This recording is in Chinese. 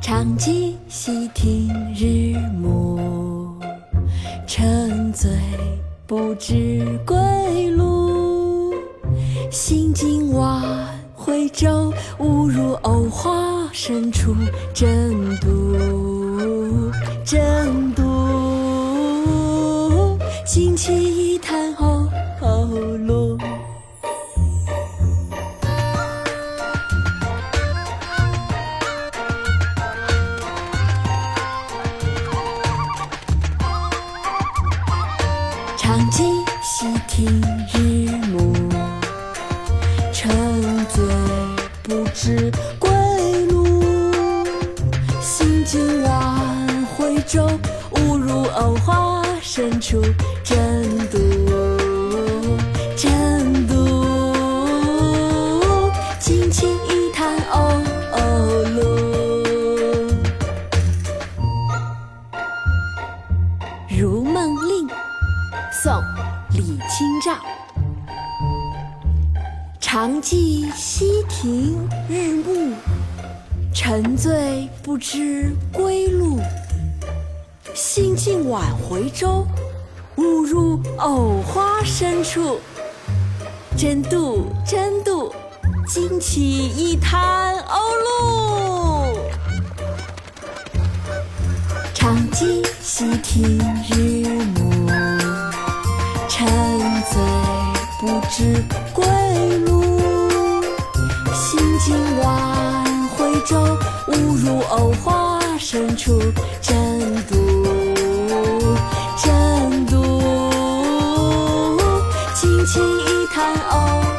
长记溪亭日暮，沉醉不知归路。兴尽晚回舟，误入藕花深处，争渡，争渡。惊起长记溪亭日暮，沉醉不知归路。兴尽晚回舟，误入藕花深处，争渡，宋·李清照。长记溪亭日暮，沉醉不知归路。兴尽晚回舟，误入藕花深处。争渡，争渡，惊起一滩鸥鹭。长记溪亭日暮，不知归路。兴尽晚回舟，误入藕花深处，争渡，争渡。惊起一滩鸥。